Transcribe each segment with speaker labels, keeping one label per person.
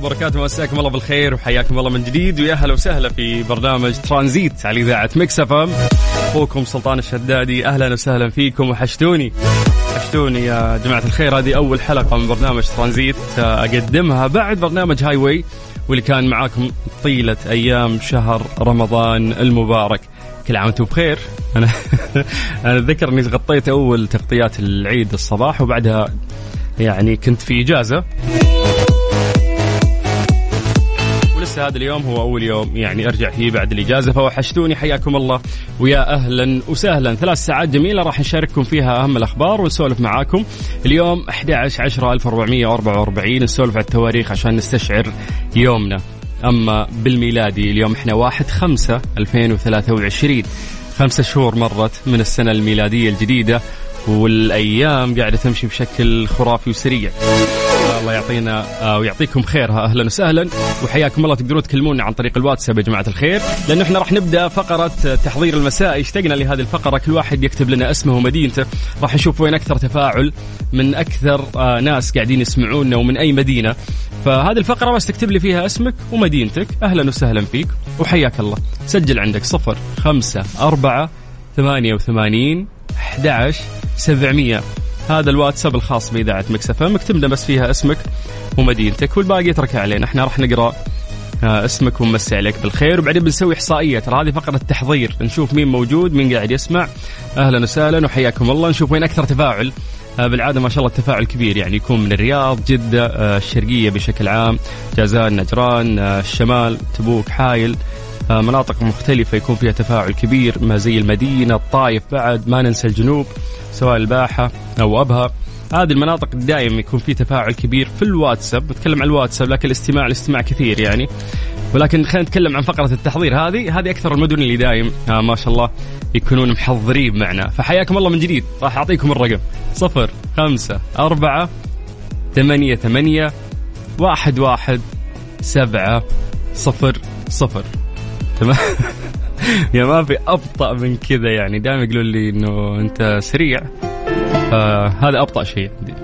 Speaker 1: وبركاته مساكم الله بالخير وحياكم الله من جديد. ويا أهلا وسهلا في برنامج ترانزيت على إذاعة Mix FM. أخوكم سلطان الشدادي أهلا وسهلا فيكم. وحشتوني. وحشتوني يا جماعة الخير. هذه أول حلقة من برنامج ترانزيت أقدمها بعد برنامج Highway واللي كان معاكم طيلة أيام شهر رمضان المبارك. كل عام وأنتم بخير. أنا أنا أتذكر إني غطيت أول تغطيات العيد الصباح وبعدها يعني كنت في إجازة. هذا اليوم هو أول يوم يعني أرجع فيه بعد الإجازة فوحشتوني حياكم الله. ويا أهلا وسهلا. ثلاث ساعات جميلة راح نشارككم فيها أهم الأخبار ونسولف معاكم. اليوم 11 10 1444 نسولف على التواريخ عشان نستشعر يومنا. أما بالميلادي اليوم إحنا 1 5 2023 خمسة شهور مرت من السنة الميلادية الجديدة والأيام قاعدة تمشي بشكل خرافي وسريع. الله يعطينا آه، ويعطيكم خيرها أهلا وسهلا. وحياكم الله. تقدرون تكلمونا عن طريق الواتساب يا جماعة الخير. لأنه إحنا راح نبدأ فقرة تحضير المساء. اشتقنا لهذه الفقرة. كل واحد يكتب لنا اسمه ومدينته. راح نشوف وين أكثر تفاعل من أكثر آه، ناس قاعدين يسمعونا ومن أي مدينة. فهذه الفقرة بس تكتب لي فيها اسمك ومدينتك. أهلا وسهلا فيك. وحياك الله. سجل عندك صفر خمسة أربعة ثمانية وثمانين 11 700 هذا الواتساب الخاص بإذاعة مكسفة مكتب لنا بس فيها اسمك ومدينتك والباقي يتركها علينا. إحنا راح نقرأ آه، اسمك ونمسي عليك بالخير. وبعدين بنسوي إحصائية. ترى هذه فقرة تحضير. نشوف مين موجود مين قاعد يسمع. أهلا وسهلا وحياكم الله. نشوف وين أكثر تفاعل. آه، بالعادة ما شاء الله التفاعل كبير. يعني يكون من الرياض جدة آه، الشرقية بشكل عام. جازان نجران الشمال تبوك حايل. مناطق مختلفة يكون فيها تفاعل كبير ما زي المدينة الطائف بعد ما ننسى الجنوب سواء الباحة أو أبها. هذه المناطق دائما يكون في تفاعل كبير في الواتساب. نتكلم عن الواتساب لكن الاستماع الاستماع كثير يعني. ولكن خلينا نتكلم عن فقرة التحضير. هذه هذه أكثر المدن اللي دايم آه ما شاء الله يكونون محضرين معنا. فحياكم الله من جديد. راح أعطيكم الرقم. صفر خمسة أربعة ثمانية ثمانية واحد واحد سبعة صفر صفر. تمام؟ يا ما في أبطأ من كذا يعني. دائما يقولون لي إنه أنت سريع. فهذا أبطأ شيء عندي.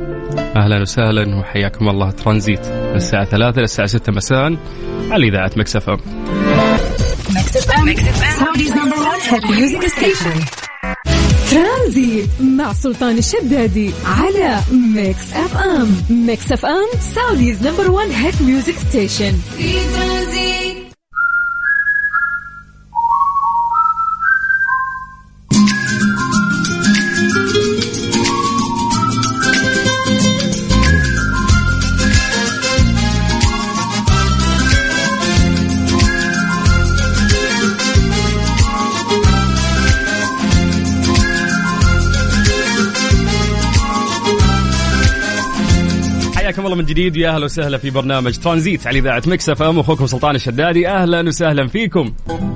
Speaker 1: أهلا وسهلا وحياكم الله. ترانزيت. من الساعة 3 للساعه 6 مساء على إذاعة Mix FM.
Speaker 2: ترانزيت مع سلطان الشدادي على Mix FM. Mix FM Saudi's number 1 hit music station. في ترانزيت.
Speaker 1: من جديد ويا أهلا وسهلا في برنامج ترانزيت على إذاعة Mix FM أخوكم سلطان الشدادي. أهلا وسهلا فيكم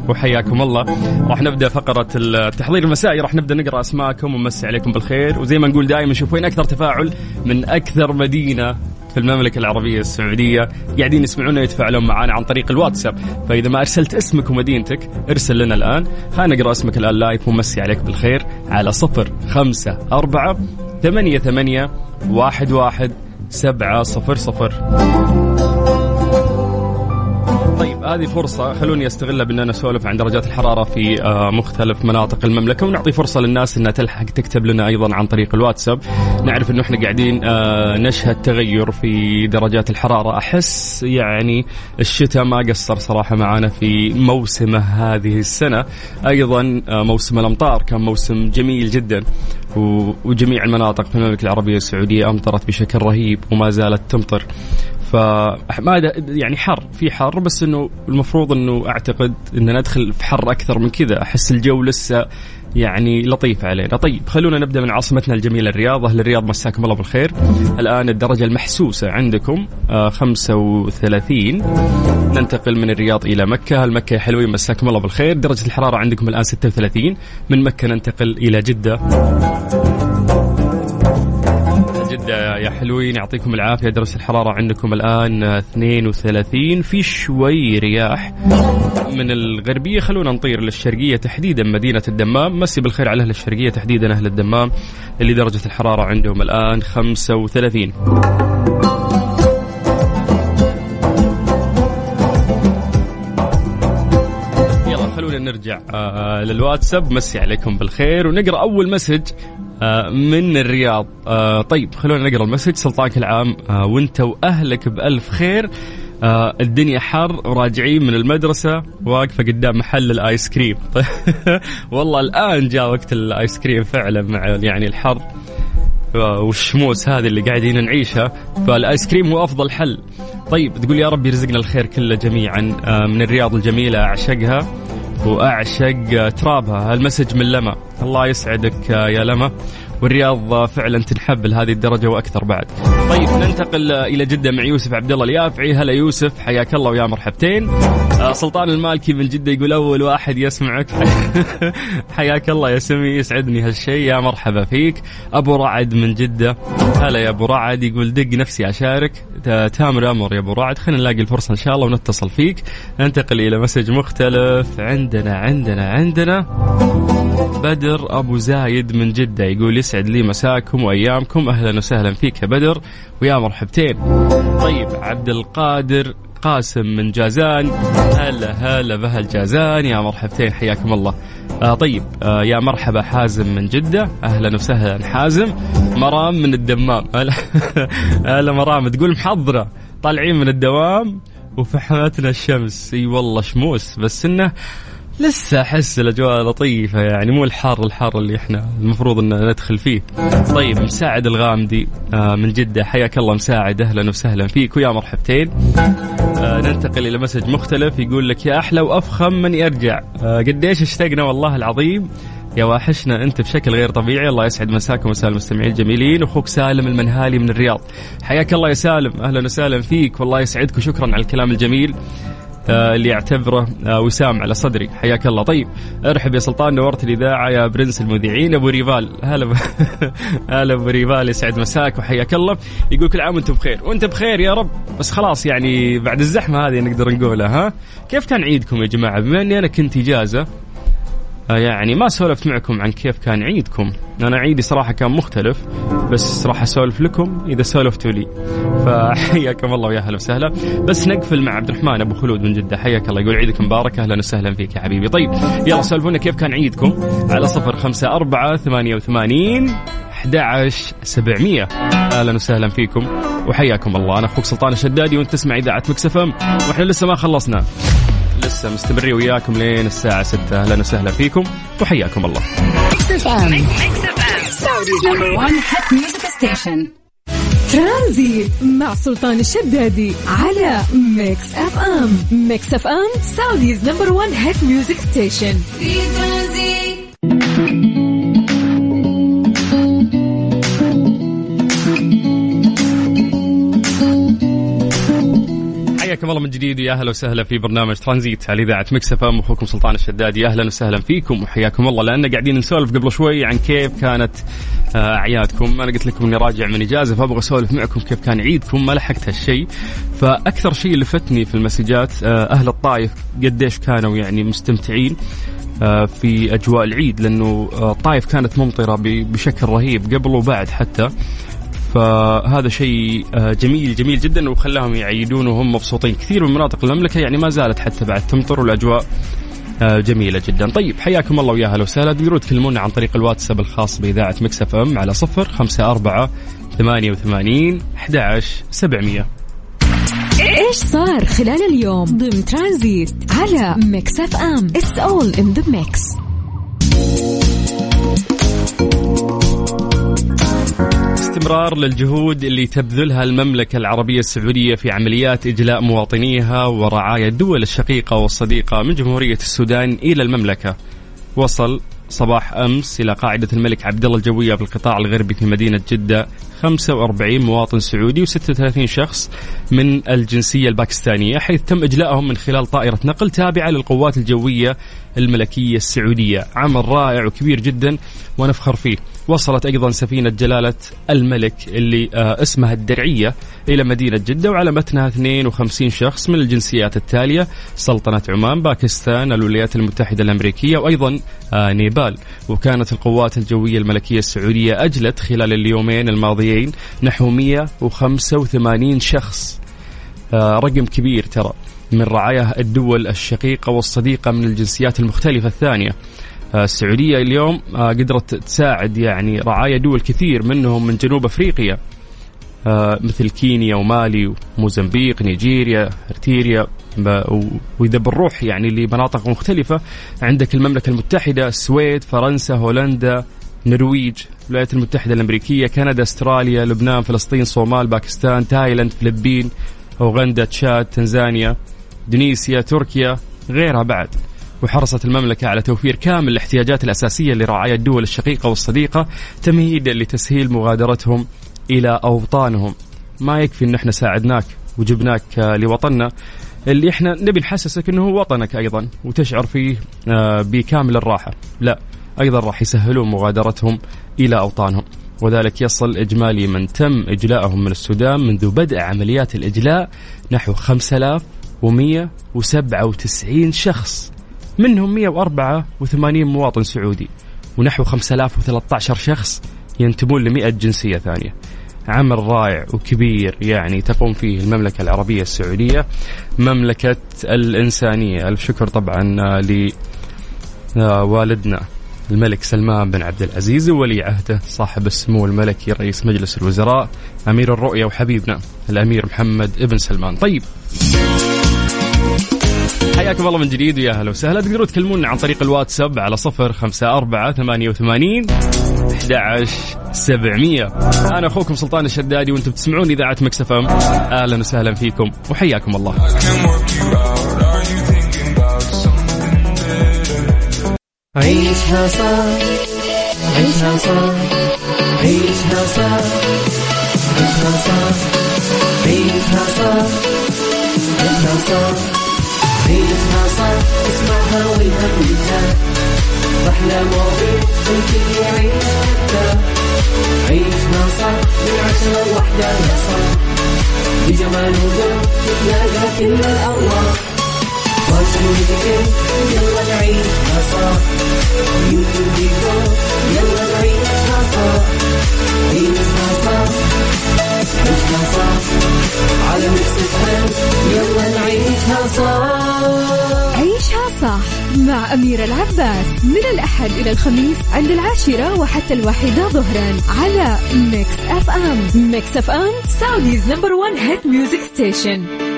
Speaker 1: وحياكم الله. راح نبدأ فقرة التحضير المسائي راح نبدأ نقرأ أسماءكم ونمسي عليكم بالخير. وزي ما نقول دائما نشوف وين أكثر تفاعل من أكثر مدينة في المملكة العربية السعودية. قاعدين يسمعونا يتفاعلون معنا عن طريق الواتساب. فإذا ما أرسلت اسمك ومدينتك ارسل لنا الآن. خلينا نقرأ اسمك الآن live ونمسي عليك بالخير على صفر خمسة أربعة ثمانية ثمانية واحد واحد سبعة صفر صفر. هذه فرصة خلوني أستغلها بأن أنا أسولف عن درجات الحرارة في آه، مختلف مناطق المملكة ونعطي فرصة للناس إنها تلحق تكتب لنا أيضا عن طريق الواتساب. نعرف إنه إحنا قاعدين آه، نشهد تغير في درجات الحرارة. أحس يعني الشتاء ما قصر صراحة معنا في موسمه هذه السنة. أيضا آه، موسم الأمطار كان موسم جميل جدا وجميع المناطق في المملكة العربية السعودية أمطرت بشكل رهيب وما زالت تمطر. فما يعني حر في حر بس إنه المفروض إنه أعتقد إن ندخل في حر أكثر من كذا. أحس الجو لسه يعني لطيف علينا. طيب خلونا نبدأ من عاصمتنا الجميلة الرياض. أهل الرياض مساكم الله بالخير. الآن الدرجة المحسوسة عندكم آه 35 ننتقل من الرياض إلى مكة. المكه يا حلوين مساكم الله بالخير. درجة الحرارة عندكم الآن 36 من مكة ننتقل إلى جدة. يا حلوين يعطيكم العافية. درجة الحرارة عندكم الآن 32 في شوي رياح من الغربية. خلونا نطير للشرقية تحديدا مدينة الدمام. مسي بالخير على أهل الشرقية تحديدا أهل الدمام اللي درجة الحرارة عندهم الآن 35 خلونا نرجع آه للواتساب. نمسي عليكم بالخير ونقرأ أول message. من الرياض. آه، طيب خلونا نقرأ ال message. سلطان كل عام آه، وانت وأهلك بألف خير. الدنيا حر وراجعين من المدرسة. واقفة قدام محل الآيس كريم. والله الآن جاء وقت الآيس كريم فعلا مع يعني الحر. والشموس هذه اللي قاعدين نعيشها. فالآيس كريم هو أفضل حل. طيب تقول يا رب يرزقنا الخير كله جميعا. من الرياض الجميلة أعشقها. وأعشق ترابها. هالمسج من لما. الله يسعدك يا لما. والرياض فعلا تنحب لهذه الدرجة وأكثر بعد. طيب ننتقل إلى جدة مع يوسف عبد الله اليافعي، هلا يوسف حياك الله ويا مرحبتين. آه، سلطان المالكي من جدة يقول أول واحد يسمعك. حياك الله يا سمي يسعدني هالشيء يا مرحبا فيك. أبو رعد من جدة. هلا يا أبو رعد يقول دق نفسي أشارك. تامر أمر يا أبو رعد خلينا نلاقي الفرصة إن شاء الله ونتصل فيك. ننتقل إلى مسج مختلف. عندنا عندنا عندنا بدر أبو زايد من جدة يقول يسعد لي مساكم وأيامكم. أهلا وسهلا فيك يا بدر. ويا مرحبتين. طيب عبد القادر قاسم من جازان. هلا هلا بهالجازان يا مرحبتين حياكم الله. آه طيب آه يا مرحبا حازم من جدة. أهلا وسهلا حازم. مرام من الدمام. هلا هلا مرام تقول محضرة. طالعين من الدوام وفحمتنا الشمس. إي والله شموس. بس إنه لسه أحس الأجواء لطيفة يعني مو الحار الحار اللي إحنا المفروض إن ندخل فيه. طيب مساعد الغامدي آه، من جدة. حياك الله مساعد. أهلا وسهلا فيك ويا مرحبتين. آه، ننتقل إلى مسج مختلف يقول لك يا أحلى وأفخم من يرجع. آه، قديش اشتقنا والله العظيم. يا واحشنا أنت بشكل غير طبيعي. الله يسعد مساكم ومساء المستمعين الجميلين أخوك سالم المنهالي من الرياض. حياك الله يا سالم. أهلا وسهلا فيك. والله يسعدك وشكرا على الكلام الجميل. اللي يعتبره آه، وسام على صدري. حياك الله. طيب ارحب يا سلطان نورت الإذاعة يا برنس المذيعين. أبو ريفال. هلا ب... هلا أبو ريفال يسعد مساك وحياك الله. يقول كل عام وأنتم بخير. وانت بخير يا رب. بس خلاص يعني بعد الزحمة هذه نقدر نقولها ها؟ كيف كان عيدكم يا جماعة؟ بما إني أنا كنت إجازة آه، يعني ما سولفت معكم عن كيف كان عيدكم. أنا عيدي صراحة كان مختلف بس راح أسولف لكم إذا سولفتوا لي. فحياكم الله ويا أهلا وسهلا. بس نقفل مع عبد الرحمن أبو خلود من جدة. حياك الله يقول عيدك مبارك أهلا وسهلا فيك يا حبيبي. طيب يلا سولفونا كيف كان عيدكم. على صفر خمسة أربعة ثمانية وثمانين 11 700 أهلا وسهلا فيكم وحياكم الله. أنا أخوك سلطان الشدادي وأنت تسمع إذاعة Mix FM وإحنا لسه ما خلصنا. لسه مستمرين وياكم لين الساعة 6 أهلا وسهلا فيكم وحياكم الله.
Speaker 2: ترانزيت مع سلطان الشدادي على Mix FM. Mix FM Saudi's number 1 hit music station. في ترانزيت.
Speaker 1: حياكم الله من جديد يا أهلا وسهلا في برنامج ترانزيت على إذاعة مكسفه أخوكم سلطان الشدادي أهلا وسهلا فيكم وحياكم الله. لأن قاعدين نسولف قبل شوي عن كيف كانت آه، أعيادكم. أنا قلت لكم إني راجع من إجازة فأبغى أسولف معكم كيف كان عيدكم ما لحقت هالشيء. فأكثر شيء لفتني في المسجات آه، أهل الطايف قديش كانوا يعني مستمتعين آه، في أجواء العيد. لأنه الطايف كانت ممطرة بشكل رهيب قبل وبعد حتى. فهذا شيء آه، جميل جميل جدا وخلاهم يعيدون وهم مبسوطين. كثير من مناطق المملكة يعني ما زالت حتى بعد تمطر والأجواء آه، جميلة جدا. طيب حياكم الله ويا هلا وسهلا. تقدروا تكلمونا عن طريق الواتساب الخاص بإذاعة Mix FM على صفر خمسة أربعة ثمانية وثمانين أحد سبعمية.
Speaker 2: إيش صار خلال اليوم؟ ضمن ترانزيت على Mix FM. It's all in the mix
Speaker 1: استمرار للجهود اللي تبذلها المملكة العربية السعودية في عمليات إجلاء مواطنيها ورعاية الدول الشقيقة والصديقة من جمهورية السودان إلى المملكة. وصل صباح أمس إلى قاعدة الملك عبد الله الجوية في القطاع الغربي في مدينة جدة 45 مواطن سعودي و36 شخص من الجنسية الباكستانية حيث تم إجلائهم من خلال طائرة نقل تابعة للقوات الجوية الملكية السعودية. عمل رائع وكبير جدا ونفخر فيه. وصلت أيضا سفينة جلالة الملك اللي آه اسمها الدرعية إلى مدينة جدة وعلى متنها 52 شخص من الجنسيات التالية سلطنة عمان باكستان الولايات المتحدة الأمريكية وأيضا آه نيبال. وكانت القوات الجوية الملكية السعودية أجلت خلال اليومين الماضيين نحو 185 شخص. آه رقم كبير ترى من رعايا الدول الشقيقة والصديقة من الجنسيات المختلفة الثانية. آه، السعودية اليوم آه، قدرت تساعد يعني رعايا دول كثير منهم من جنوب أفريقيا آه، مثل كينيا ومالي وموزمبيق نيجيريا إرتيريا وإذا بنروح يعني لمناطق مختلفة عندك المملكة المتحدة السويد فرنسا هولندا نرويج الولايات المتحدة الأمريكية كندا أستراليا لبنان فلسطين صومال باكستان تايلاند فلبين أوغندا تشاد تنزانيا إندونيسيا تركيا غيرها بعد. وحرصت المملكة على توفير كامل الاحتياجات الأساسية لرعاية الدول الشقيقة والصديقة تمهيدا لتسهيل مغادرتهم إلى أوطانهم. ما يكفي أن إحنا ساعدناك وجبناك لوطننا. اللي إحنا نبي نحسسك إنه هو وطنك أيضا وتشعر فيه آه، بكامل الراحة، لا أيضا راح يسهلون مغادرتهم إلى أوطانهم، وذلك يصل إجمالي من تم اجلائهم من السودان منذ بدء عمليات الإجلاء نحو 5197 شخص. منهم 184 مواطن سعودي ونحو 5013 شخص ينتمون ل 100 جنسية ثانية. عمل رائع وكبير يعني تقوم فيه المملكة العربية السعودية مملكة الإنسانية. ألف شكر طبعا لوالدنا الملك سلمان بن عبد العزيز وولي عهده صاحب السمو الملكي رئيس مجلس الوزراء أمير الرؤية وحبيبنا الأمير محمد ابن سلمان. طيب. حياكم الله من جديد ويا أهلا وسهلا. تقدروا تكلمونا عن طريق الواتساب على صفر خمسة أربعة ثمانية وثمانين سبعمية. أنا أخوكم سلطان الشدادي وأنتم تسمعون إذاعة مكسف أم. أهلا وسهلا فيكم وحياكم الله. عيشها صار عيشها صار عيشها صار عيشها صار عيشها صار عيشها صار عيشها صح اسمعها والهم ينزاح أحلى مواضيع الكل يعيشها. عيشها صح من عشرة لوحدة يا صاح بجمال وذوق تتلاقى كل الأرواح. فاشل يلا نعيشها صح بيوتي يلا نعيشها صح عيشها صح عيشها صح على Mix يلا نعيشها صح
Speaker 2: عيشها صح مع أميرة العباس. من الأحد إلى الخميس عند العاشرة وحتى الواحدة ظهرا على Mix FM Mix FM Saudi's number one hit music station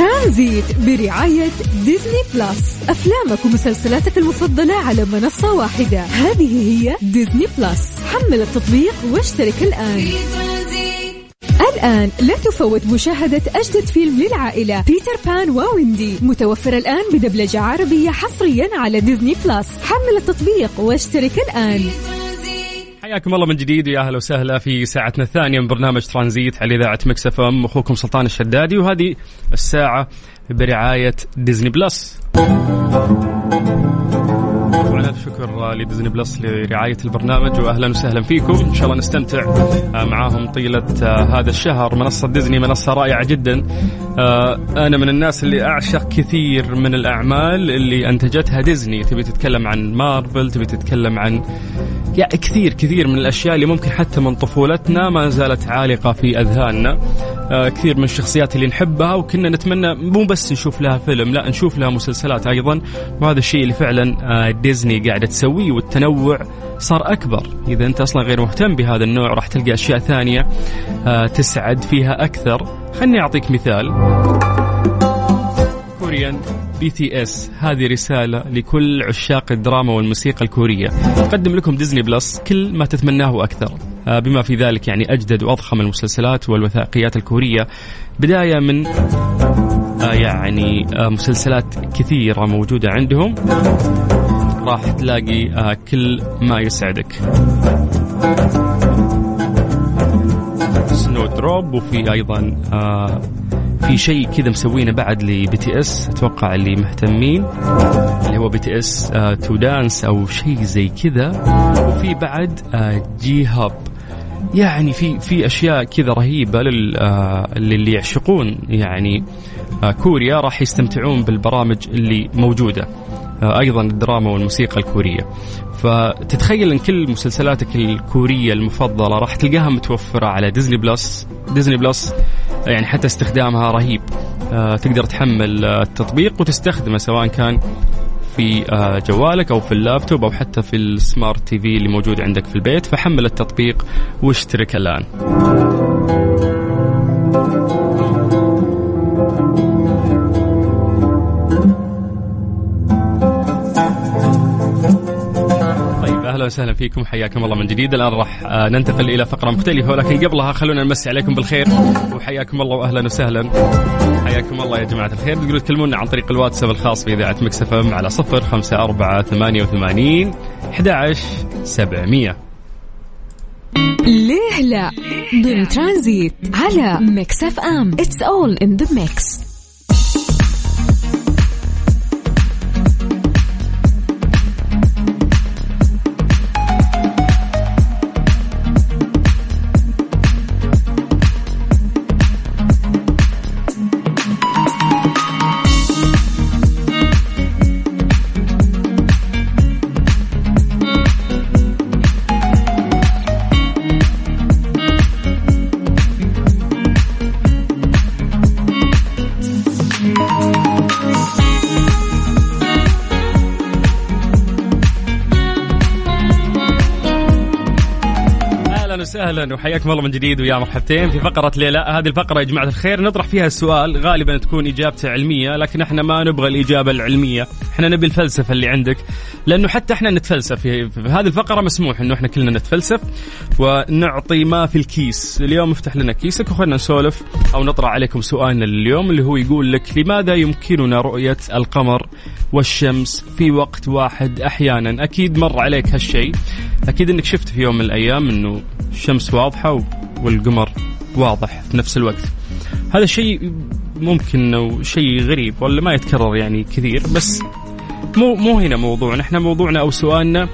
Speaker 2: ترانزيت برعاية ديزني بلس. أفلامك ومسلسلاتك المفضلة على منصة واحدة. هذه هي ديزني بلس. حمل التطبيق واشترك الآن. الآن لا تفوت مشاهدة أجدد فيلم للعائلة بيتر بان وويندي. متوفر الآن بدبلجة عربية حصريا على ديزني بلس. حمل التطبيق واشترك الآن.
Speaker 1: حياكم الله من جديد ويا أهلا وسهلا في ساعتنا الثانية من برنامج ترانزيت على إذاعة Mix FM. أخوكم سلطان الشدادي وهذه الساعة برعاية ديزني بلس. الشكر لديزني بلس لرعاية البرنامج وأهلا وسهلا فيكم. إن شاء الله نستمتع آه، معاهم طيلة آه، هذا الشهر. منصة ديزني منصة رائعة جدا. آه، أنا من الناس اللي أعشق كثير من الأعمال اللي أنتجتها ديزني. تبي تتكلم عن مارفل تبي تتكلم عن يعني كثير كثير من الأشياء اللي ممكن حتى من طفولتنا ما زالت عالقة في أذهاننا. كثير من الشخصيات اللي نحبها وكنا نتمنى مو بس نشوف لها فيلم لا نشوف لها مسلسلات أيضا. وهذا الشيء اللي فعلا ديزني قاعدة تسويه والتنوع صار أكبر. إذا أنت أصلا غير مهتم بهذا النوع راح تلقى أشياء ثانية آه، تسعد فيها أكثر. خلني أعطيك مثال. Korean BTS. هذه رسالة لكل عشاق الدراما والموسيقى الكورية. تقدم لكم ديزني بلس كل ما تتمناه وأكثر آه، بما في ذلك يعني أجدد وأضخم المسلسلات والوثائقيات الكورية. بداية من يعني مسلسلات كثيرة موجودة عندهم. راح تلاقي آه، كل ما يسعدك. Snowdrop وفي أيضا آه، في شيء كذا مسوينه بعد ل BTS أتوقع اللي مهتمين اللي هو BTS to Dance أو شيء زي كذا. وفي بعد J آه، Hope يعني في في أشياء كذا رهيبة للي يعشقون يعني كوريا راح يستمتعون بالبرامج اللي موجودة آه، أيضا الدراما والموسيقى الكورية. فتتخيل إن كل مسلسلاتك الكورية المفضلة راح تلقاها متوفرة على ديزني بلس. ديزني بلس يعني حتى استخدامها رهيب. آه، تقدر تحمل التطبيق وتستخدمه سواء كان في آه، جوالك أو في اللابتوب أو حتى في السمارت تي في اللي موجود عندك في البيت فحمل التطبيق واشترك الآن. أهلا وسهلا فيكم حياكم الله من جديد. الآن راح آه، ننتقل إلى فقرة مختلفة ولكن قبلها خلونا نمسي عليكم بالخير وحياكم الله واهلا وسهلا. حياكم الله يا جماعة الخير. تقدروا تكلمونا عن طريق الواتساب الخاص بإذاعة Mix FM على صفر خمسة أربعة ثمانية وثمانين أحد سبعمية.
Speaker 2: ليه لا؟ ضمن ترانزيت على Mix FM. It's all in the mix
Speaker 1: وسهلا وحياكم الله من جديد ويا مرحبتين. في فقرة ليه لا هذه الفقرة يا جماعة الخير نطرح فيها السؤال غالبا تكون إجابته علمية لكن إحنا ما نبغى الإجابة العلمية. إحنا نبي الفلسفة اللي عندك لأنه حتى إحنا نتفلسف. في, هذه الفقرة مسموح إنه إحنا كلنا نتفلسف ونعطي ما في الكيس. اليوم افتح لنا كيسك وخلنا نسولف أو نطرح عليكم سؤالنا اليوم اللي هو يقول لك لماذا يمكننا رؤية القمر والشمس في وقت واحد أحيانا. أكيد مر عليك هالشيء. أكيد أنك شفت في يوم من الأيام أنه الشمس واضحة والقمر واضح في نفس الوقت. هذا الشيء ممكن إنه شيء غريب ولا ما يتكرر يعني كثير بس مو مو هنا موضوعنا. إحنا موضوعنا أو سؤالنا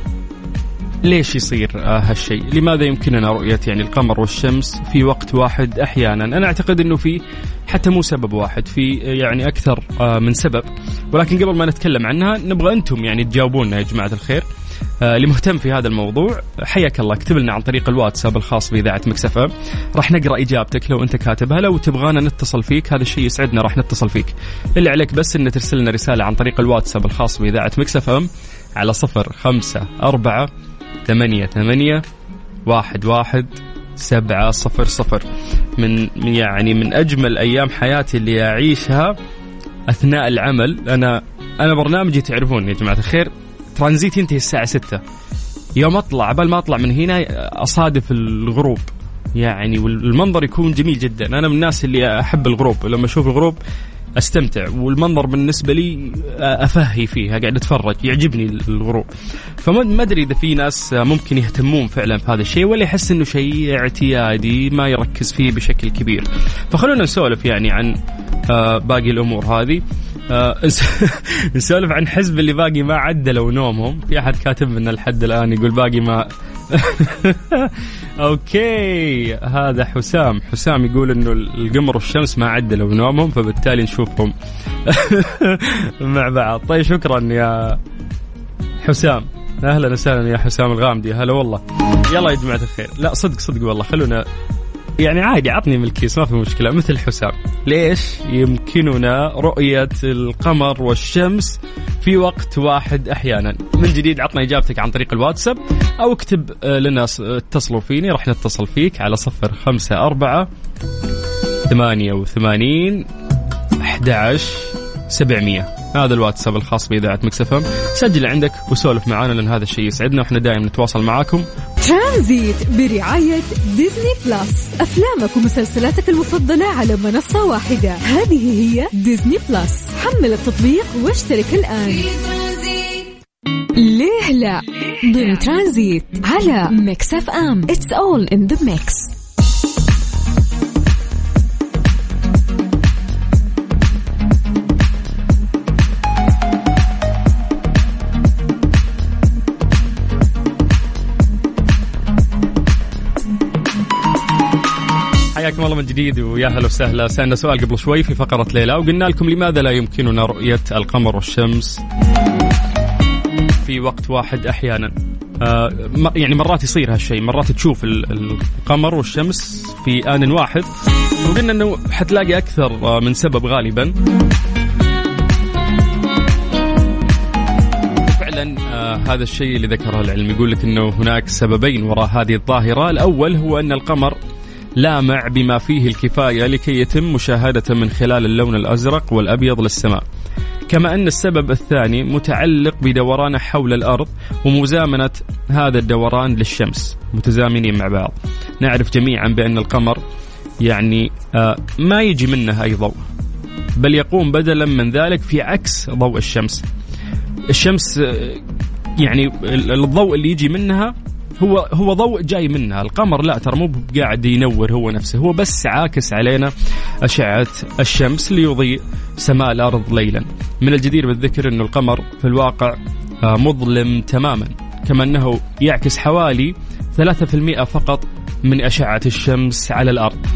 Speaker 1: ليش يصير آه، هالشيء؟ لماذا يمكننا رؤية يعني القمر والشمس في وقت واحد أحيانا؟ أنا أعتقد أنه في حتى مو سبب واحد في يعني أكثر آه، من سبب. ولكن قبل ما نتكلم عنها نبغى أنتم يعني تجاوبونا يا جماعة الخير آه، اللي مهتم في هذا الموضوع. حياك الله اكتب لنا عن طريق الواتساب الخاص بإذاعة مكسفه راح نقرأ إجابتك لو أنت كاتبها. لو تبغانا نتصل فيك هذا الشيء يسعدنا راح نتصل فيك. اللي عليك بس ان ترسل لنا رسالة عن طريق الواتساب الخاص بإذاعة مكسفه على صفر خمسة أربعة ثمانية ثمانية واحد واحد سبعة صفر صفر. من يعني من أجمل أيام حياتي اللي أعيشها أثناء العمل. أنا أنا برنامجي تعرفون يا جماعة الخير. ترانزيت ينتهي الساعة 6 يوم أطلع قبل ما أطلع من هنا أصادف الغروب. يعني والمنظر يكون جميل جدا. أنا من الناس اللي أحب الغروب. لما أشوف الغروب أستمتع والمنظر بالنسبة لي أفهي فيها قاعد أتفرج يعجبني الغروب. فما أدري إذا في ناس ممكن يهتمون فعلا في هذا الشيء ولا يحس إنه شيء اعتيادي ما يركز فيه بشكل كبير. فخلونا نسولف يعني عن آه، باقي الأمور هذه. آه، نسولف عن حزب اللي باقي ما عدلوا نومهم. في أحد كاتب لنا لحد الآن يقول باقي ما أوكي هذا حسام. حسام يقول إنه القمر والشمس ما عدلوا نومهم فبالتالي نشوفهم مع بعض. طيب شكرا يا حسام. أهلا وسهلا يا حسام الغامدي. هلا والله. يلا يا جماعة الخير. لا صدق صدق والله. خلونا يعني عادي عطني من الكيس ما في مشكلة. مثل حسام ليش؟ يمكننا رؤية القمر والشمس في وقت واحد أحيانا. من جديد عطنا إجابتك عن طريق الواتساب أو اكتب آه، لنا اتصلوا فيني راح نتصل فيك على صفر خمسة أربعة ثمانية وثمانين أحد عشر سبعمية. هذا الواتساب الخاص بإذاعة مكسفم سجل عندك وسولف معنا لأن هذا الشيء يسعدنا وإحنا دائما نتواصل معاكم.
Speaker 2: ترانزيت برعاية ديزني بلس. أفلامك ومسلسلاتك المفضلة على منصة واحدة. هذه هي ديزني بلس. حمل التطبيق واشترك الآن. ليه لا؟ ضمن ترانزيت على Mix FM. It's all in the mix
Speaker 1: حياكم الله من جديد ويا هلا وسهلا. سألنا سؤال قبل شوي في فقرة ليلى وقلنا لكم لماذا لا يمكننا رؤية القمر والشمس في وقت واحد أحيانا؟ آه يعني مرات يصير هالشيء مرات تشوف القمر والشمس في آن واحد. وقلنا أنه حتلاقي أكثر من سبب غالبا. فعلا آه هذا الشيء اللي ذكره العلم يقول لك إنه هناك سببين وراء هذه الظاهرة، الأول هو أن القمر لامع بما فيه الكفاية لكي يتم مشاهدته من خلال اللون الأزرق والأبيض للسماء. كما أن السبب الثاني متعلق بدورانه حول الأرض ومزامنة هذا الدوران للشمس، متزامنين مع بعض. نعرف جميعا بأن القمر يعني آه ما يجي منه أي ضوء. بل يقوم بدلا من ذلك في عكس ضوء الشمس. الشمس آه يعني الضوء اللي يجي منها هو هو ضوء جاي منها. القمر لا ترى مو قاعد ينور هو نفسه. هو بس عاكس علينا أشعة الشمس ليضيء سماء الأرض ليلا. من الجدير بالذكر أن القمر في الواقع آه، مظلم تماما. كما أنه يعكس حوالي 3% فقط من أشعة الشمس على الأرض.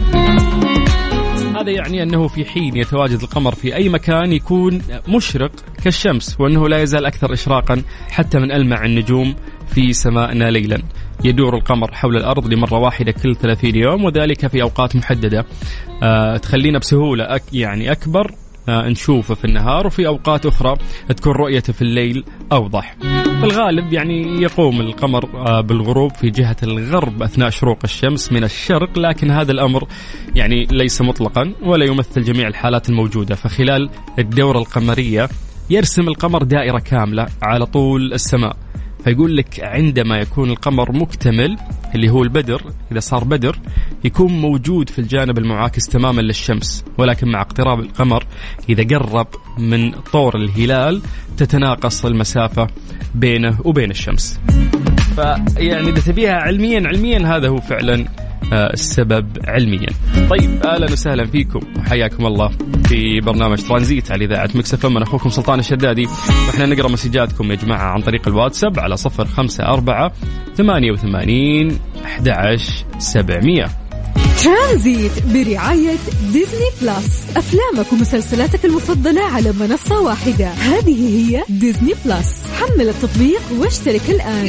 Speaker 1: هذا يعني أنه في حين يتواجد القمر في أي مكان يكون مشرق كالشمس وأنه لا يزال أكثر إشراقا حتى من ألمع النجوم في سمائنا ليلا. يدور القمر حول الأرض لمرة واحدة كل 30 يوم وذلك في أوقات محددة. آه تخلينا بسهولة أك يعني أكبر آه نشوفه في النهار وفي أوقات أخرى تكون رؤيته في الليل أوضح. في الغالب يعني يقوم القمر آه بالغروب في جهة الغرب أثناء شروق الشمس من الشرق لكن هذا الأمر يعني ليس مطلقا ولا يمثل جميع الحالات الموجودة. فخلال الدورة القمرية يرسم القمر دائرة كاملة على طول السماء. فيقول لك عندما يكون القمر مكتمل اللي هو البدر إذا صار بدر يكون موجود في الجانب المعاكس تماما للشمس ولكن مع اقتراب القمر إذا قرب من طور الهلال تتناقص المسافة بينه وبين الشمس. فيعني إذا تبيها علميا علميا هذا هو فعلا السبب علميا. طيب أهلا وسهلا فيكم. وحياكم الله في برنامج ترانزيت على إذاعة Mix FM أنا أخوكم سلطان الشدادي. وإحنا نقرأ مسجاتكم يا جماعة عن طريق الواتساب على صفر خمسة أربعة ثمانية وثمانين أحد عشر سبعمية.
Speaker 2: ترانزيت برعاية ديزني بلس. أفلامك ومسلسلاتك المفضلة على منصة واحدة. هذه هي ديزني بلس. حمل التطبيق واشترك الآن.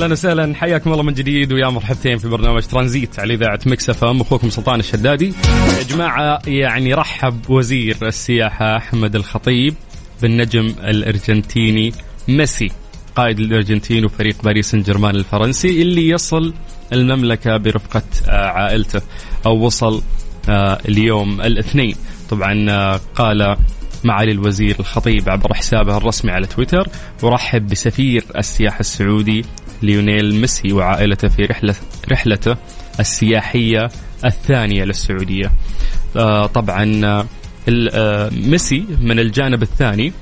Speaker 1: أهلا وسهلا. حياكم الله من جديد ويا مرحبتين في برنامج ترانزيت على إذاعة Mix FM. أخوكم سلطان الشدادي. يا جماعة يعني رحب وزير السياحة أحمد الخطيب بالنجم الأرجنتيني ميسي قائد الأرجنتين وفريق باريس سان جيرمان الفرنسي اللي يصل المملكة برفقة آه، عائلته أو وصل آه، اليوم الاثنين. طبعا آه، قال معالي الوزير الخطيب عبر حسابه الرسمي على تويتر ورحب بسفير السياحة السعودي ليونيل ميسي وعائلته في رحلة رحلته السياحية الثانية للسعودية. آه، طبعا آه، ميسي من الجانب الثاني.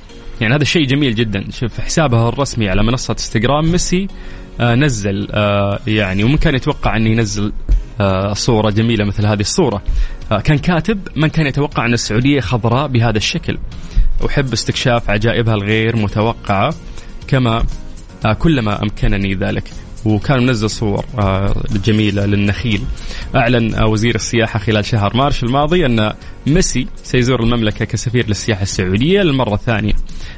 Speaker 1: يعني هذا الشيء جميل جدا. شوف حسابه الرسمي على منصة إنستغرام ميسي نزل يعني ومن كان يتوقع انه ينزل صورة جميلة مثل هذه الصورة. كان كاتب من كان يتوقع أن السعودية خضراء بهذا الشكل. أحب استكشاف عجائبها الغير متوقعة كما آه، كلما أمكنني ذلك. وكان منزل صور آه، جميلة للنخيل. أعلن آه، وزير السياحة خلال شهر مارس الماضي أن ميسي سيزور المملكة كسفير للسياحة السعودية للمرة الثانية.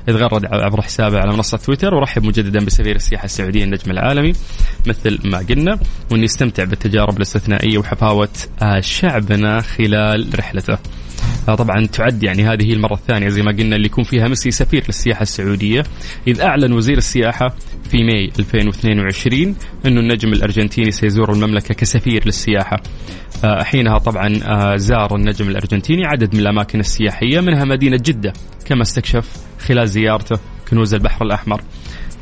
Speaker 1: إذ غرد عبر حسابه على منصة تويتر ورحب مجددا بسفير السياحة السعودية النجم العالمي مثل ما قلنا وأن يستمتع بالتجارب الاستثنائية وحفاوة شعبنا خلال رحلته. طبعا تعد يعني هذه هي المرة الثانية زي ما قلنا اللي يكون فيها ميسي سفير للسياحة السعودية. إذ أعلن وزير السياحة في ماي 2022 انه النجم الأرجنتيني سيزور المملكة كسفير للسياحة. آه، حينها طبعا آه، زار النجم الأرجنتيني عدد من الأماكن السياحية منها مدينة جدة كما استكشف خلال زيارته كنوز البحر الأحمر.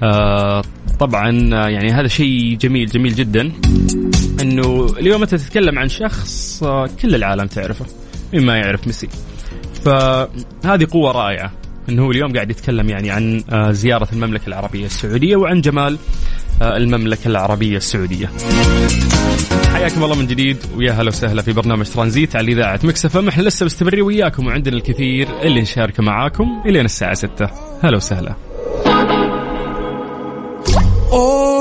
Speaker 1: آه، طبعا يعني هذا شيء جميل جميل جدا. أنه اليوم أنت تتكلم عن شخص كل العالم تعرفه. مما يعرف ميسي فهذه قوة رائعة إنه هو اليوم قاعد يتكلم يعني عن آه، زيارة المملكة العربية السعودية وعن جمال آه، المملكة العربية السعودية. حياكم الله من جديد ويا هلا وسهلا في برنامج ترانزيت على إذاعة مكسف إحنا لسه مستمرين وياكم وعندنا الكثير اللي نشاركه معاكم إلين الساعة 6 هلا وسهلا. Oh,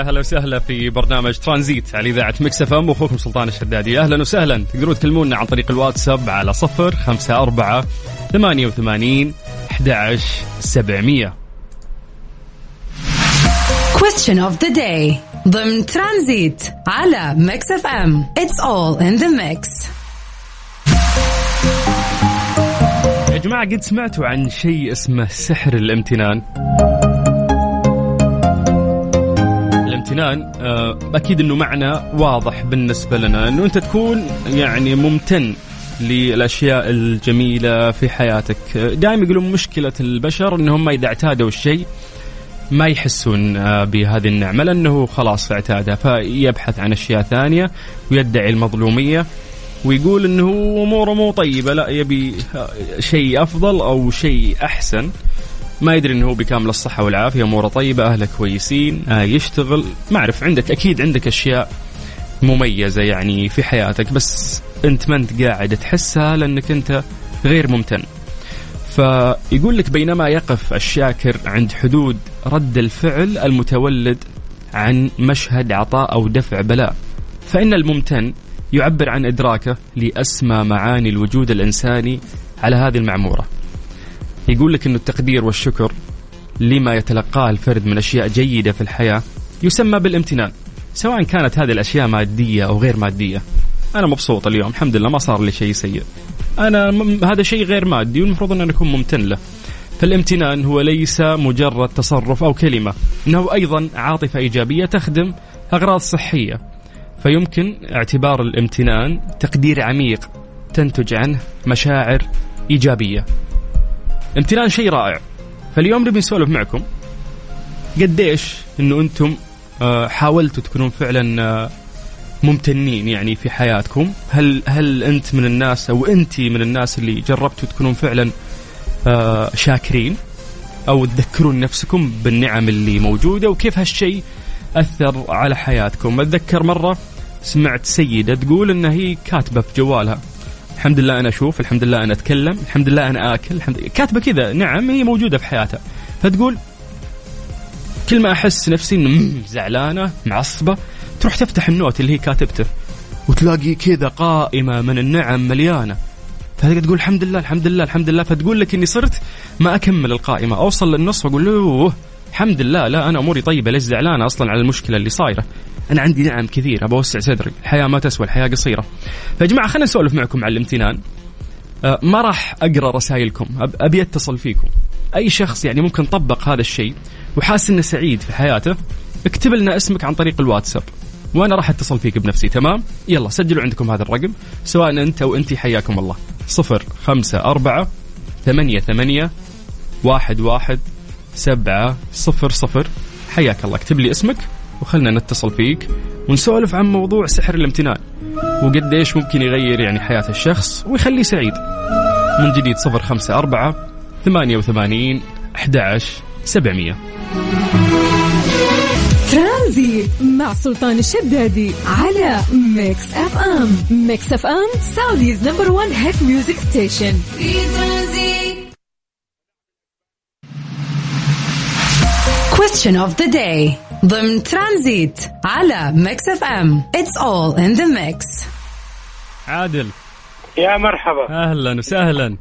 Speaker 1: يا أهلا وسهلا في برنامج ترانزيت على إذاعة Mix FM. واخوكم سلطان الشدادي. أهلا وسهلا. تقدرون تكلمونا عن طريق الواتساب على صفر خمسة أربعة ثمانية وثمانين أحد سبعمية.
Speaker 2: Question of the day. ضمن ترانزيت على Mix FM. It's all in the mix.
Speaker 1: يا جماعة قد سمعتوا عن شيء اسمه سحر الامتنان؟ الامتنان آه، أكيد إنه معنى واضح بالنسبة لنا إنه أنت تكون يعني ممتن للأشياء الجميلة في حياتك. دائما يقولون مشكلة البشر إنهم إذا اعتادوا الشيء ما يحسون آه، بهذه النعمة لأنه خلاص اعتادها فيبحث عن أشياء ثانية ويدعي المظلومية ويقول إنه أموره مو طيبة لا يبي آه، شيء أفضل أو شيء أحسن. ما يدري إنه هو بكامل الصحة والعافية أموره طيبة أهله كويسين آه يشتغل. ما أعرف عندك أكيد عندك أشياء مميزة يعني في حياتك بس أنت ما أنت قاعد تحسها لأنك أنت غير ممتن. فيقول لك بينما يقف الشاكر عند حدود رد الفعل المتولد عن مشهد عطاء أو دفع بلاء. فإن الممتن يعبر عن إدراكه لأسمى معاني الوجود الإنساني على هذه المعمورة. يقول لك أن التقدير والشكر لما يتلقاه الفرد من أشياء جيدة في الحياة يسمى بالامتنان سواء كانت هذه الأشياء مادية أو غير مادية. أنا مبسوط اليوم الحمد لله ما صار لي شيء سيء. أنا م- هذا شيء غير مادي والمفروض أن أكون ممتن له. فالامتنان هو ليس مجرد تصرف أو كلمة إنه أيضا عاطفة إيجابية تخدم أغراض صحية. فيمكن اعتبار الامتنان تقدير عميق تنتج عنه مشاعر إيجابية. امتنان شيء رائع. فاليوم نبي نسولف معكم قديش إنه أنتم آه، حاولتوا تكونون فعلا آه، ممتنين يعني في حياتكم. هل هل أنت من الناس أو أنت من الناس اللي جربتوا تكونون فعلا آه، شاكرين أو تذكرون نفسكم بالنعم اللي موجودة وكيف هالشيء أثر على حياتكم؟ أتذكر مرة سمعت سيدة تقول إن هي كاتبة في جوالها الحمد لله أنا أشوف الحمد لله أنا أتكلم الحمد لله أنا آكل الحمد لله. كاتبة كذا نعم هي موجودة في حياتها. فتقول كل ما أحس نفسي إنه زعلانة معصبة تروح تفتح النوت اللي هي كاتبته وتلاقي كذا قائمة من النعم مليانة. فهذا تقول الحمد لله الحمد لله الحمد لله. فتقول لك إني صرت ما أكمل القائمة. أوصل للنص وأقول له الحمد لله لا أنا أموري طيبة ليش زعلان أصلا على المشكلة اللي صايرة؟ أنا عندي نعم كثير ابى أوسع صدري. الحياة ما تسوى الحياة قصيرة. فيا جماعة خلينا نسولف معكم على الامتنان. أه ما راح أقرأ رسائلكم أبي أتصل فيكم. أي شخص يعني ممكن طبق هذا الشيء وحاس إنه سعيد في حياته اكتب لنا اسمك عن طريق الواتساب. وأنا راح أتصل فيك بنفسي تمام؟ يلا سجلوا عندكم هذا الرقم سواء أنت أو انت حياكم الله. صفر خمسة أربعة ثمانية ثمانية واحد واحد سبعة صفر صفر. حياك الله. اكتب لي اسمك. وخلنا نتصل فيك ونسولف عن موضوع سحر الامتنان وقد إيش ممكن يغير يعني حياة الشخص ويخليه سعيد. من جديد صفر خمسة أربعة ثمانية وثمانين أحد سبعمية.
Speaker 2: ترانزيت مع سلطان الشدادي على Mix FM. Mix FM Saudi's number 1 hit music station. في ترانزيت
Speaker 3: Question of the day. ضمن ترانزيت على Mix FM. It's all in the mix.
Speaker 1: عادل.
Speaker 4: يا مرحبا.
Speaker 1: أهلا وسهلا.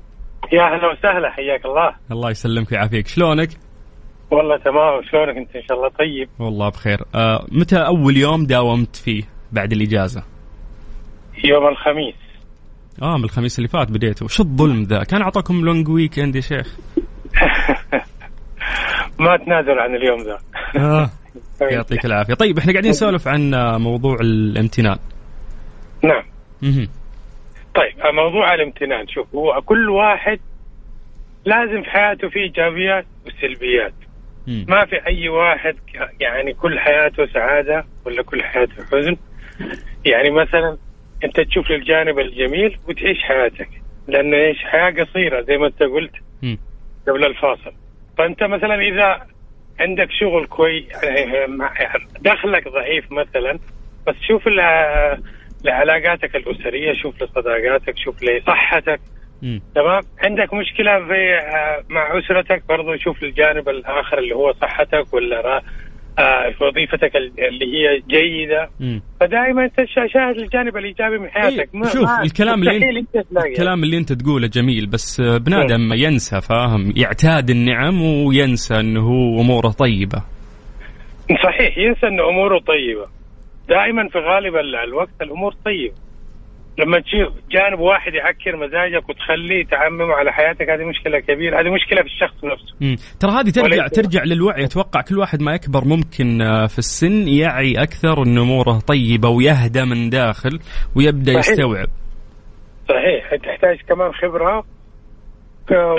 Speaker 4: يا أهلا وسهلا حياك الله.
Speaker 1: الله يسلمك ويعافيك. شلونك؟
Speaker 4: والله تمام. شلونك أنت؟ إن شاء الله طيب.
Speaker 1: والله بخير. آه متى أول يوم داومت فيه بعد الإجازة؟
Speaker 4: يوم الخميس.
Speaker 1: آه من الخميس اللي فات بديتوا شو الظلم ذا؟ كان أعطاكم long week يا شيخ.
Speaker 4: ما تنازل عن اليوم ذا.
Speaker 1: آه. يعطيك العافية. طيب إحنا قاعدين نسولف عن موضوع الامتنان.
Speaker 4: نعم. طيب موضوع الامتنان. شوف هو كل واحد لازم في حياته في إيجابيات وسلبيات. ما في أي واحد يعني كل حياته سعادة ولا كل حياته حزن. يعني مثلا أنت تشوف الجانب الجميل وتعيش حياتك. لأن إيش؟ حياة قصيرة زي ما أنت قلت قبل الفاصل. فأنت مثلا إذا عندك شغل كويس يعني دخلك ضعيف مثلا بس شوف لعلاقاتك الأسرية شوف لصداقاتك شوف لصحتك. تمام؟ عندك مشكلة في آه، مع أسرتك برضو شوف الجانب الآخر اللي هو صحتك ولا آه في وظيفتك اللي هي جيدة. فدائما شاهد الجانب الإيجابي من حياتك.
Speaker 1: ما شوف ما الكلام اللي انت الكلام اللي أنت تقوله جميل بس بنادم ينسى فاهم؟ يعتاد النعم وينسى إنه هو أموره طيبة.
Speaker 4: صحيح ينسى إنه أموره طيبة. دائما في غالب الوقت الأمور طيبة. لما تشوف جانب واحد يعكر مزاجك وتخليه تعمم على حياتك هذه مشكلة كبيرة. هذه مشكلة في الشخص نفسه.
Speaker 1: مم. ترى هذه ترجع ترجع للوعي. أتوقع كل واحد ما يكبر ممكن آه، في السن يعي أكثر إن أموره طيبة ويهدى من داخل ويبدأ صحيح. يستوعب.
Speaker 4: صحيح. تحتاج كمان خبرة.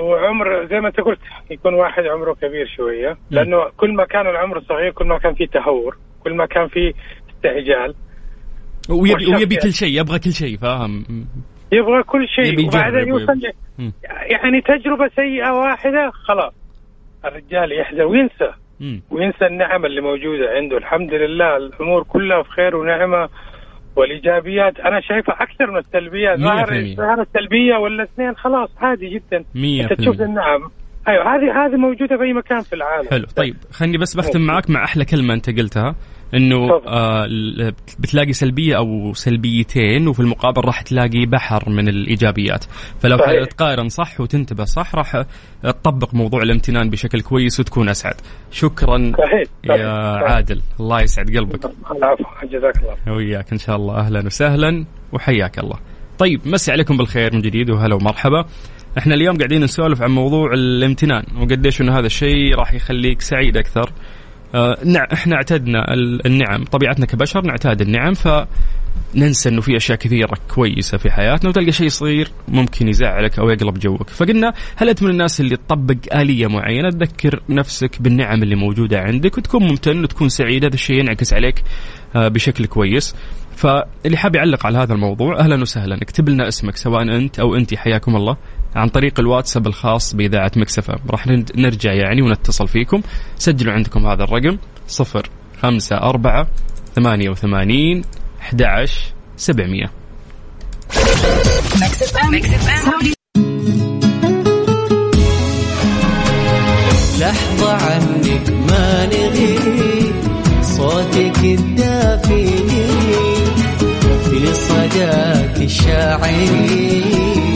Speaker 4: وعمر زي ما أنت قلت يكون واحد عمره كبير شوية. لأنه كل ما كان العمر صغير كل ما كان في تهور كل ما كان في استعجال
Speaker 1: ويبي ويبي كل شيء يبغى كل شيء فاهم؟
Speaker 4: يبغى كل شيء وبعدين يوصل يعني تجربة سيئة واحدة خلاص. الرجال يحزن وينسى. وينسى النعم اللي موجودة عنده. الحمد لله الأمور كلها في خير ونعمة والإيجابيات. أنا شايفها أكثر من السلبيات ظهر السلبية ولا اثنين خلاص عادي جدا. أنت تشوف النعم. أيوه هذه هذه موجودة في أي مكان في العالم.
Speaker 1: حلو طيب خليني بس بختم معك مع أحلى كلمة أنت قلتها. إنه آه بتلاقي سلبية أو سلبيتين وفي المقابل راح تلاقي بحر من الإيجابيات فلو صحيح. تقارن صح وتنتبه صح راح تطبق موضوع الامتنان بشكل كويس وتكون أسعد شكرا
Speaker 4: صحيح. صحيح.
Speaker 1: يا. عادل الله يسعد قلبك
Speaker 4: العفو جزاك الله
Speaker 1: وياك إن شاء الله أهلا وسهلا وحياك الله طيب مسي عليكم بالخير من جديد وهلا ومرحبا إحنا اليوم قاعدين نسولف عن موضوع الامتنان وقديش إنه هذا الشيء راح يخليك سعيد أكثر إحنا اعتدنا النعم طبيعتنا كبشر نعتاد النعم ف ننسى إنه في أشياء كثيرة كويسة في حياتنا وتلقى شيء صغير ممكن يزعلك أو يقلب جوك. فقلنا هل أنت من الناس اللي تطبق آلية معينة تذكر نفسك بالنعم اللي موجودة عندك وتكون ممتن وتكون سعيد؟ هذا الشيء ينعكس عليك آه، بشكل كويس. فاللي حاب يعلق على هذا الموضوع أهلا وسهلا اكتب لنا اسمك سواء أنت أو انت حياكم الله. عن طريق الواتساب الخاص بإذاعة مكسفه راح نرجع يعني ونتصل فيكم. سجلوا عندكم هذا الرقم صفر خمسة أربعة ثمانية وثمانين أحد عشر سبعمية لحظة
Speaker 5: لحظة عنك ما نغيب صوتك الدافي في صداك الشاعري.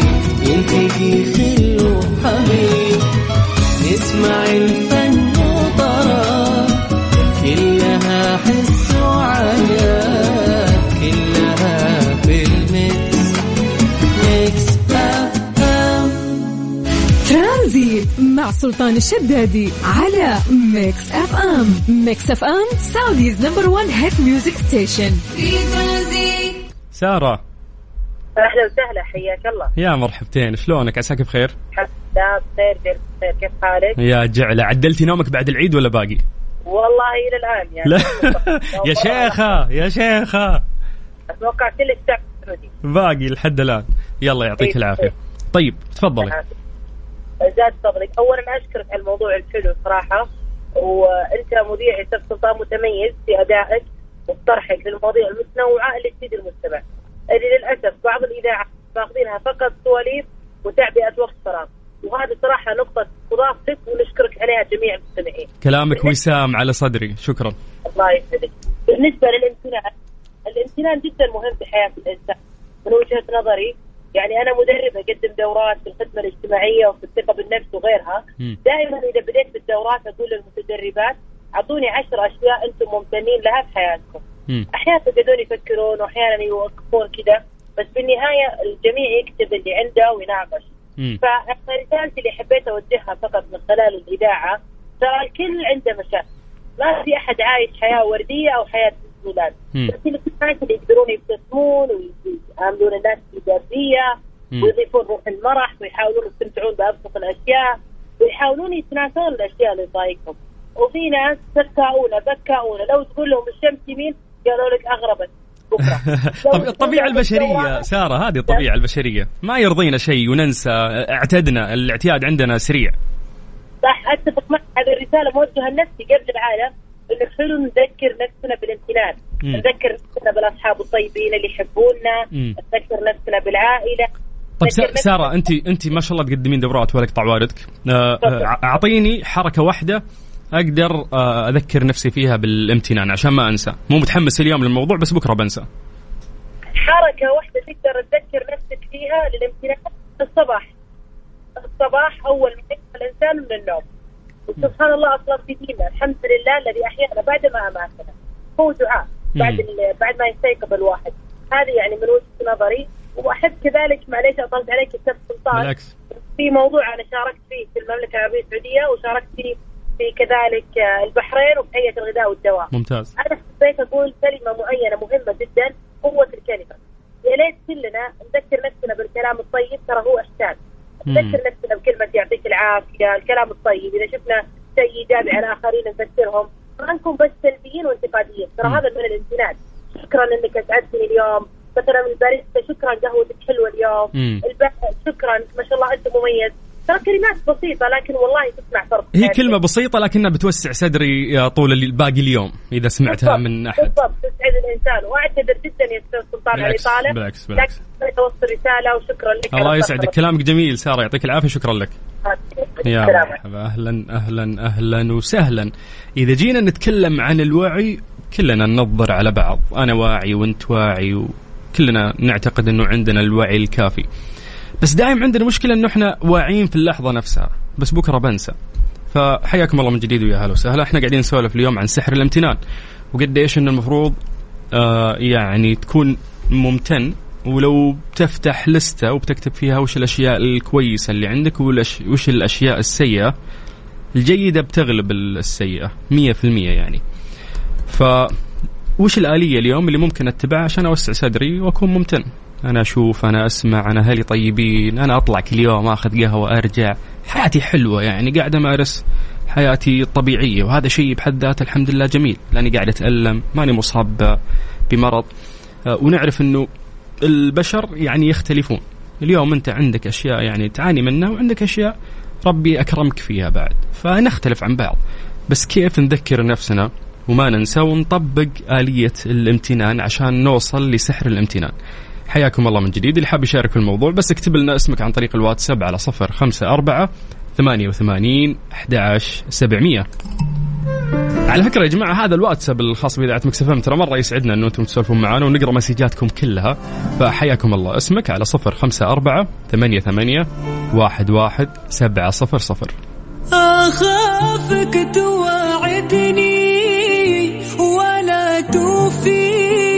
Speaker 5: يلتقي خل وحبيب نسمع الفن كلها حس وعجب كلها في الميكس ميكس اف ام
Speaker 2: ترانزيت مع سلطان الشدادي على Mix FM. Mix FM Saudi's number 1 hit music station. في ترانزيت
Speaker 1: سارة.
Speaker 6: أهلا وسهلا حياك الله.
Speaker 1: يا مرحبتين شلونك؟ عساك بخير؟
Speaker 6: الحمد لله بخير بخير كيف حالك؟
Speaker 1: يا جعلة. عدلتي نومك بعد العيد ولا باقي؟
Speaker 6: والله إلى الآن يعني.
Speaker 1: لا. يا شيخة يا شيخة.
Speaker 6: أتوقع كل السعودي
Speaker 1: باقي لحد الآن. يلا يعطيك
Speaker 6: إيه.
Speaker 1: العافية. طيب تفضلي.
Speaker 6: زاد فضلك. اولا أشكرك على الموضوع الحلو صراحة. وأنت مذيع سلطان متميز في أدائك وطرحك للمواضيع المتنوعة اللي تفيد المستمع. اللي للأسف بعض الاذاعات ماخذينها فقط سواليف وتعبئة وقت فراغ وهذه صراحة نقطة تضاف ونشكرك عليها جميع المستمعين.
Speaker 1: كلامك وسام على صدري شكرا.
Speaker 6: الله يسعدك. بالنسبة للامتنان الامتنان جدا مهم في حياة الإنسان من وجهة نظري يعني أنا مدربة أقدم دورات في الخدمة الاجتماعية وفي الثقة بالنفس وغيرها دائما إذا بديت بالدورات أقول للمتدربات أعطوني عشر أشياء أنتم ممتنين لها في حياتكم. أحيانا يقعدون يفكرون وأحيانا يوقفون كذا بس بالنهاية الجميع يكتب اللي عنده ويناقش. فرسالتي اللي حبيت أوجهها فقط من خلال الإذاعة ترى الكل عنده مشاكل. ما في أحد عايش حياة وردية أو حياة ميلاد بس الناس اللي يقدرون يبتسمون ويعاملون الناس بايجابيه ويضيفون روح المرح ويحاولون يستمتعون بأبسط الأشياء ويحاولون يتناسون الأشياء اللي تضايقهم. وفي ناس بكاؤونه بكاؤونه لو تقول لهم الشمس يمين قالوا لك أغربت.
Speaker 1: الطبيعة البشرية سارة هذه الطبيعة البشرية ما يرضينا شيء وننسى اعتدنا الاعتياد عندنا سريع.
Speaker 6: صح أتفق معك. هذه الرسالة موجهة لنفسي قبل العالم انه حلو نذكر نفسنا بالامتنان. نذكر نفسنا بالأصحاب الطيبين اللي يحبونا. نذكر نفسنا بالعائلة.
Speaker 1: طيب سارة انت أنت ما شاء الله تقدمين دورات ولا يقطع والدك آه، أعطيني حركة واحدة أقدر آه، أذكر نفسي فيها بالامتنان عشان ما أنسى. مو متحمس اليوم للموضوع بس بكرة بنسى.
Speaker 6: حركه واحدة تقدر تذكر نفسك فيها للامتنان الصباح. الصباح أول ما يصحى الإنسان من النوم. وسبحان الله أصلا في ديننا الحمد لله الذي أحيانا بعد ما أماتنا. هو دعاء. بعد بعد ما يستيقظ الواحد. هذه يعني من وجهة نظري. وأحب كذلك معليش أطلت عليك أستاذ سلطان بالعكس. في موضوع أنا شاركت فيه في المملكة العربية السعودية وشاركت فيه في كذلك البحرين وفي هيئه الغذاء والدواء.
Speaker 1: ممتاز.
Speaker 6: أنا حبيت أقول كلمة معينة مهمة جدا قوة الكلمة. يا ليت كلنا نذكر نفسنا بالكلام الطيب ترى هو احسان. نذكر نفسنا بكلمة يعطيك العافية، الكلام الطيب، إذا شفنا شيء إيجابي على آخرين نذكرهم، ما نكون بس سلبيين وانتقاديين، ترى هذا من الامتنان. شكرا إنك اسعدتني اليوم، مثلا الباريستا شكرا قهوتك حلوة اليوم، شكرا ما شاء الله أنت مميز، ترى كلمات بسيطة لكن والله تسمع فرق.
Speaker 1: هي كلمة بسيطة لكنها بتوسع صدري طول باقي اليوم إذا سمعتها من أحد.
Speaker 6: بالضبط تسعد الإنسان. وأعتذر جدا يا أستاذ سلطان على الإطالة
Speaker 1: بالعكس بالعكس.
Speaker 6: توصل رسالة وشكرا لك.
Speaker 1: الله يسعدك. كلامك جميل سارة. يعطيك العافية شكرا لك. يا مرحبا. أهلا أهلا أهلا وسهلا. إذا جينا نتكلم عن الوعي كلنا ننظر على بعض. أنا واعي وأنت واعي وكلنا نعتقد أنه عندنا الوعي الكافي. بس دائما عندنا مشكلة إنه إحنا واعيين في اللحظة نفسها. بس بكرة بنسى. فحياكم الله من جديد ويا هلا وسهلا. إحنا قاعدين نسولف اليوم عن سحر الامتنان. وقد إيش إنه المفروض آه يعني تكون ممتن ولو تفتح لستة وبتكتب فيها وش الأشياء الكويسة اللي عندك وش الأشياء السيئة. الجيدة بتغلب السيئة مية في المية يعني. ف وش الآلية اليوم اللي ممكن أتبعها عشان أوسع صدري وأكون ممتن؟ أنا أشوف أنا أسمع أنا أهلي طيبين أنا أطلع كل يوم آخذ قهوة أرجع. حياتي حلوة يعني قاعد أمارس حياتي الطبيعية وهذا شيء بحد ذاته الحمد لله جميل. لأني قاعد أتألم ماني مصاب بمرض. آه، ونعرف إنه البشر يعني يختلفون. اليوم أنت عندك أشياء يعني تعاني منها وعندك أشياء ربي أكرمك فيها بعد. فنختلف عن بعض. بس كيف نذكر نفسنا وما ننسى ونطبق آلية الامتنان عشان نوصل لسحر الامتنان؟ حياكم الله من جديد. اللي حاب يشارك في الموضوع بس اكتب لنا اسمك عن طريق الواتساب على صفر خمسة أربعة ثمانية وثمانين أحد سبعمية. على فكرة يا جماعة هذا الواتساب الخاص بإذاعة مكسفم ترى مرة يسعدنا أنه أنتم تسولفون معنا ونقرأ مسجاتكم كلها. فحياكم الله. اسمك على صفر خمسة أربعة ثمانية ثمانية واحد واحد سبعة صفر صفر.
Speaker 5: أخافك توعدني ولا توفي